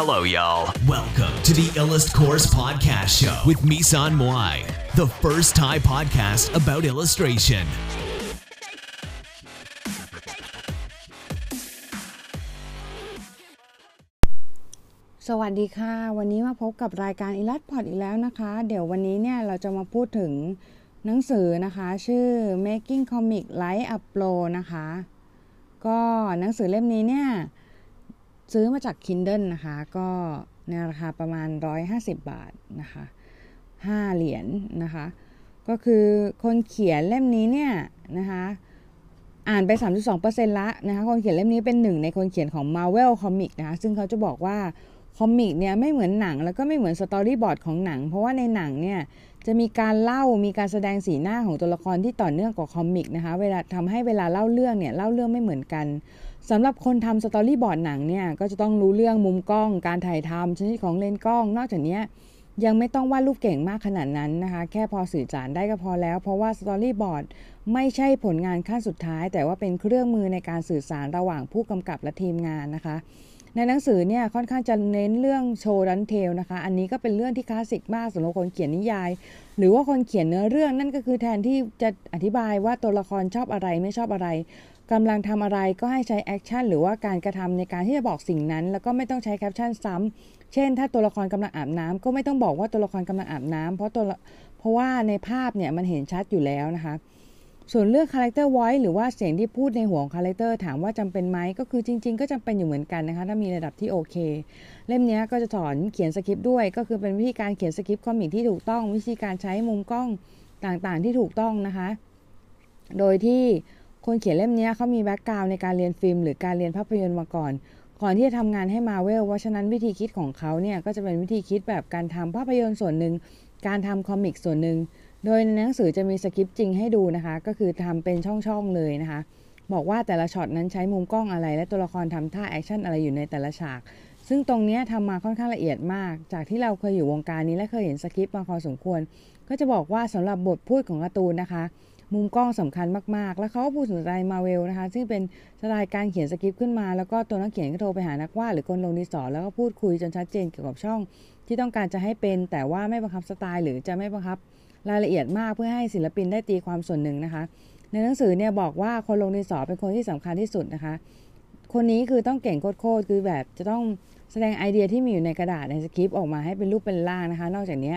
Hello, y'all. Welcome to the Illust Course Podcast Show with Misan Moai, the first Thai podcast about illustration. สวัสดีค่ะ วันนี้มาพบกับรายการอิลัสพอดอีกแล้วนะคะ เดี๋ยววันนี้เนี่ยเราจะมาพูดถึงหนังสือนะคะ ชื่อ Making Comic Light Up Pro นะคะ ก็หนังสือเล่มนี้เนี่ย ซื้อมาจาก Kindle นะคะ ก็ในราคาประมาณ 150 บาทนะคะ5เหรียญนนะคะ ก็คือคนเขียนเล่มนี้เนี่ยนะคะอ่านไป 3.2%ละนะคะคนเขียนเล่มนี้เป็นหนึ่งในคนเขียนของ Marvel Comic นะคะซึ่งเขาจะบอกว่า comic เนี่ยไม่เหมือนหนังแล้วก็ไม่เหมือน storyboard ของหนัง เพราะว่าในหนังเนี่ยจะมีการเล่ามีการแสดงสีหน้าของตัวละครที่ต่อเนื่องกว่า comic นะคะเวลาทำให้เวลาเล่าเรื่องเนี่ยเล่าเรื่องไม่เหมือนกัน สำหรับคนทำ storyboard หนังเนี่ยก็จะต้องรู้เรื่องมุมกล้อง การถ่ายทำชนิดของเลนส์กล้อง นอกจากนี้ยังไม่ต้องวาดรูปเก่งมากขนาดนั้นนะคะ แค่พอสื่อสารได้ก็พอแล้ว เพราะว่า storyboard ไม่ใช่ผลงานขั้นสุดท้าย แต่ว่าเป็นเครื่องมือในการสื่อสารระหว่างผู้กำกับและทีมงานนะคะ ในหนังสือเนี่ยค่อนข้างจะเน้นเรื่อง show don't tell นะคะ อันนี้ก็เป็นเรื่องที่คลาสสิกมากสำหรับคนเขียนนิยาย หรือว่าคนเขียนเนื้อเรื่องนั่นก็คือแทนที่จะอธิบายว่าตัวละครชอบอะไรไม่ชอบอะไร กำลังทำอะไรก็ให้ใช้ action หรือว่าการกระทำในการที่จะบอกสิ่งนั้น แล้วก็ไม่ต้องใช้แคปชั่นซ้ำเช่น ถ้าตัวละครกำลังอาบน้ำก็ไม่ต้องบอกว่าตัวละครกำลังอาบน้ำเพราะตัวเพราะว่าในภาพเนี่ยมันเห็นชัดอยู่แล้วนะคะ ส่วนเรื่อง character voice หรือว่าเสียงที่พูดในหัวของ character ถามว่าจำเป็นไหมก็คือจริง ๆ ก็จำเป็นอยู่เหมือนกันนะคะ ถ้ามีระดับที่โอเค เล่มนี้ก็จะสอนเขียนสคริปต์ด้วย ก็คือเป็นวิธีการเขียน script comic ที่ถูกต้อง วิธีการใช้มุมกล้องต่างๆ ที่ถูกต้องนะคะ โดยที่ คนเขียนเล่มนี้เขามี background ในการเรียนฟิล์มหรือการเรียนภาพยนตร์มาก่อน ก่อนที่จะทำงานให้มาเวลเพราะฉะนั้นวิธีคิดของเขาเนี่ยก็จะเป็นวิธีคิดแบบการทำภาพยนตร์ส่วนหนึ่ง การทำ comic ส่วนหนึ่ง โดยในหนังสือจะมีสคริปต์จริงให้ดูนะคะ ก็คือทำเป็นช่องๆเลยนะคะ บอกว่าแต่ละช็อตนั้นใช้มุมกล้องอะไร และตัวละครทำท่า action อะไรอยู่ในแต่ละฉาก ซึ่งตรงนี้ทำมาค่อนข้างละเอียดมาก จากที่เราเคยอยู่วงการนี้และเคยเห็นสคริปต์มาพอสมควร ก็จะบอกว่าสำหรับบทพูดของการ์ตูนนะคะ มุมกล้องสำคัญมากๆ แล้วเขาก็พูดถึงสไตล์มาเวลนะคะ ซึ่งเป็นสไตล์การเขียนสคริปต์ขึ้นมา แล้วก็ตัวนักเขียนก็โทรไปหานักวาดหรือคนลงดินสอแล้วก็พูดคุยจนชัดเจนเกี่ยวกับช่อง ที่ต้องการจะให้เป็น แต่ว่าไม่บังคับสไตล์ หรือจะไม่บังคับรายละเอียดมากเพื่อให้ศิลปินได้ตีความส่วนหนึ่งนะคะ ในหนังสือเนี่ยบอกว่าคนลงดินสอเป็นคนที่สำคัญที่สุดนะคะ คนนี้คือต้องเก่งโคตรคือแบบจะต้องแสดงไอเดียที่มีอยู่ในกระดาษในสคริปต์ออกมาให้เป็นรูปเป็นร่างนะคะ นอกจากนี้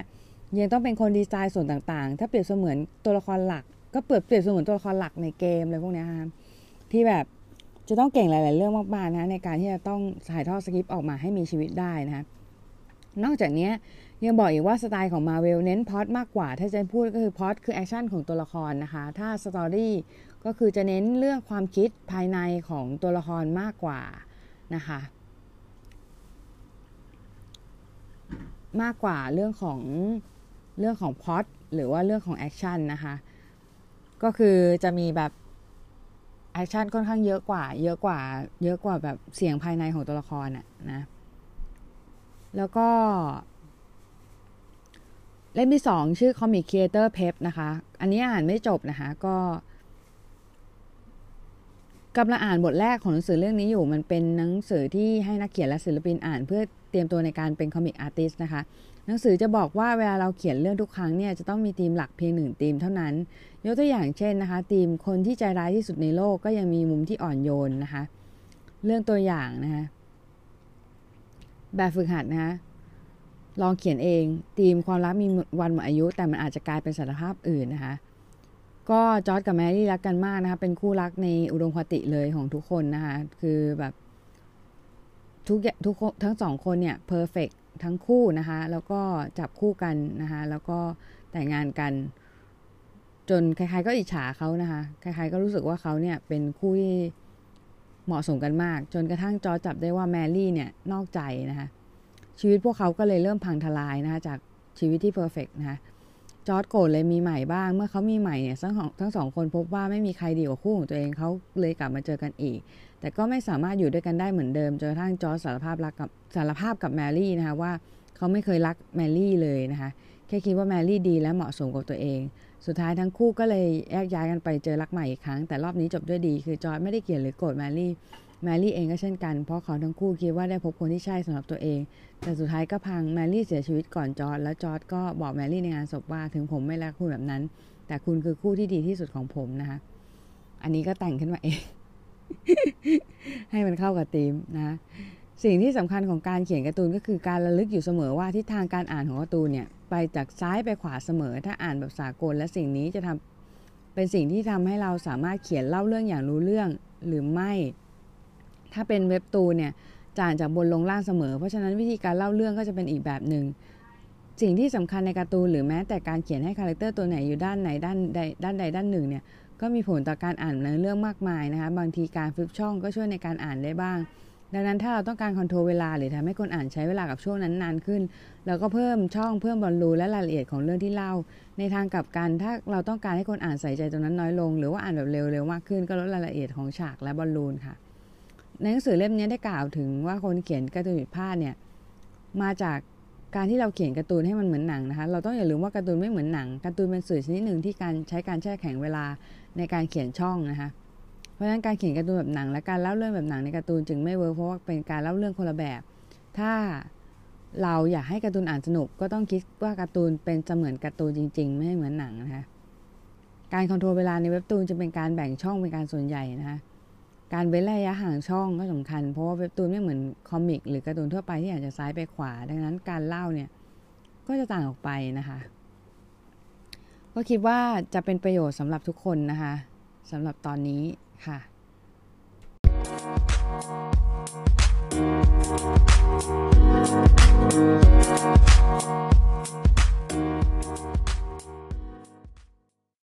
ยังต้องเป็นคนดีไซน์ส่วนต่างๆ ถ้าเปรียบเสมือนตัวละครหลัก ก็เปรียบเปรียบเสมือนตัวละครหลักในเกมอะไรพวกนี้ค่ะที่แบบจะต้องเก่งหลาย ๆ เรื่องมากๆนะในการที่จะต้องถ่ายทอดสคริปต์ออกมาให้มีชีวิตได้นะคะนอกจากนี้ยังบอกอีกว่าสไตล์ของมาเวลเน้นพอดมากกว่า ถ้าจะพูดก็คือพอดคือ action ของตัวละครนะคะ ถ้า story ก็คือจะเน้นเรื่องความคิดภายในของตัวละครมากกว่านะคะ มากกว่าเรื่องของเรื่องของพอดหรือว่าเรื่องของ action นะคะ ก็คือจะมีแบบ action ค่อนข้างเยอะกว่า เยอะกว่า เยอะกว่าแบบเสียงภายในของตัวละครน่ะนะ แล้วก็ เล่มที่สองชื่อ Comic Creator Prep นะคะ อันนี้อ่านไม่จบนะคะ ก็กำลังอ่านบทแรกของหนังสือเรื่องนี้อยู่ มันเป็นหนังสือที่ให้นักเขียนและศิลปินอ่านเพื่อเตรียมตัวในการเป็นคอมิกอาร์ติสนะคะ หนังสือจะบอกว่าเวลาเราเขียนเรื่องทุกครั้งเนี่ยจะต้องมีธีมหลักเพียงหนึ่งธีมเท่านั้น ยกตัวอย่างเช่นนะคะธีมคนที่ใจร้ายที่สุดในโลกก็ยังมีมุมที่อ่อนโยนนะคะ เรื่องตัวอย่างนะคะแบบฝึกหัดนะคะลองเขียนเองธีมความรักมีวันหมดอายุ แต่มันอาจจะกลายเป็นสารภาพอื่นนะคะ ก็จอร์ดกับแมรี่รักกันมากนะคะเป็นคู่รักในอุดมคติเลยของทุกคนนะคะ คือแบบทุกทุกทั้งสองคนเนี่ย perfect ทั้งคู่นะคะแล้วก็จับคู่กันนะคะแล้วก็แต่งงานกัน จนใครๆก็อิจฉาเขานะคะใครๆก็รู้สึกว่าเขาเนี่ยเป็นคู่ที่เหมาะสมกันมาก จนกระทั่งจอร์ดจับได้ว่าแมรี่เนี่ยนอกใจนะคะชีวิตพวกเขาก็เลยเริ่มพังทลายนะคะจากชีวิตที่ perfect นะคะ จอร์ดโกรธเลยมีใหม่บ้าง เมื่อเขามีใหม่เนี่ยทั้งสองทั้งสองคนพบว่าไม่มีใครดีกว่าคู่ของตัวเองเขาเลยกลับมาเจอกันอีก แต่ก็ไม่สามารถอยู่ด้วยกันได้เหมือนเดิมจนกระทั่งจอร์ดสารภาพรักกับสารภาพกับแมรี่นะคะว่าเขาไม่เคยรักแมรี่เลยนะคะแค่คิดว่าแมรี่ดีและเหมาะสมกับตัวเอง สุดท้ายทั้งคู่ก็เลยแยกย้ายกันไปเจอรักใหม่อีกครั้ง แต่รอบนี้จบด้วยดี คือจอร์ดไม่ได้เกลียดหรือโกรธแมรี่ แมรี่เองก็เช่นกัน เพราะเขาทั้งคู่คิดว่าได้พบคนที่ใช่สำหรับตัวเอง แต่สุดท้ายก็พังแมรี่เสียชีวิตก่อนจอร์ดแล้วจอร์ดก็บอกแมรี่ในงานศพว่าถึงผมไม่รักคุณแบบนั้น แต่คุณคือคู่ที่ดีที่สุดของผมนะคะอันนี้ก็แต่งขึ้นมาเอง ให้มันเข้ากับธีมนะสิ่งที่สำคัญของการเขียนการ์ตูนก็คือการระลึกอยู่เสมอว่าทิศทางการอ่านของการ์ตูนเนี่ยไปจากซ้ายไปขวาเสมอ ถ้าอ่านแบบสากล และสิ่งนี้จะทำเป็นสิ่งที่ทำให้เราสามารถเขียนเล่าเรื่องอย่างรู้เรื่องหรือไม่ ถ้าเป็นเว็บตูนเนี่ยจะอ่านจากบนลงล่างเสมอ เพราะฉะนั้นวิธีการเล่าเรื่องก็จะเป็นอีกแบบหนึ่งสิ่งที่สำคัญในการ์ตูนหรือแม้แต่การเขียนให้ character ตัวไหนอยู่ด้านไหนด้านใดด้านใดด้านหนึ่งเนี่ยก็มีผลต่อการอ่านในเรื่องมากมายนะคะบางทีการ flip ช่องก็ช่วยในการอ่านได้บ้าง ดังนั้นถ้าเราต้องการ control เวลาหรือทำให้คนอ่านใช้เวลากับช่วงนั้นนานขึ้นเราก็เพิ่มช่องเพิ่มบอลลูนและรายละเอียดของเรื่องที่เล่า ในทางกลับกันถ้าเราต้องการให้คนอ่านใส่ใจตรงนั้นน้อยลง หรือว่าอ่านแบบเร็วๆมากขึ้นก็ลดรายละเอียดของฉากและบอลลูนค่ะ ในหนังสือเล่มนี้ได้กล่าวถึงว่าคนเขียนการ์ตูนผิดพลาดเนี่ยมาจากการที่เราเขียนการ์ตูนให้มันเหมือนหนังนะคะ เราต้องอย่าลืมว่าการ์ตูนไม่เหมือนหนังการ์ตูนเป็นสื่อชนิดหนึ่งที่การใช้การแช่แข็งเวลาในการเขียนช่องนะคะเพราะฉะนั้นการเขียนการ์ตูนแบบหนัง และการเล่าเรื่องแบบหนังในการ์ตูนจึงไม่ work เพราะว่าเป็นการเล่าเรื่องคนละแบบ ถ้าเราอยากให้การ์ตูนอ่านสนุก ก็ต้องคิดว่าการ์ตูนเป็นเสมือนการ์ตูนจริง ๆ ไม่ให้เหมือนหนังนะคะการ control เวลาในเว็บตูนจะเป็นการแบ่งช่องเป็นการส่วนใหญ่นะคะ การเว้นระยะห่างช่องก็สำคัญ เพราะว่าเว็บตูนไม่เหมือนคอมิก หรือการ์ตูนทั่วไปที่อาจจะซ้ายไปขวา ดังนั้นการเล่าเนี่ยก็จะต่างออกไปนะคะ ก็คิดว่าจะเป็นประโยชน์สำหรับทุกคนนะคะสำหรับตอนนี้ค่ะเ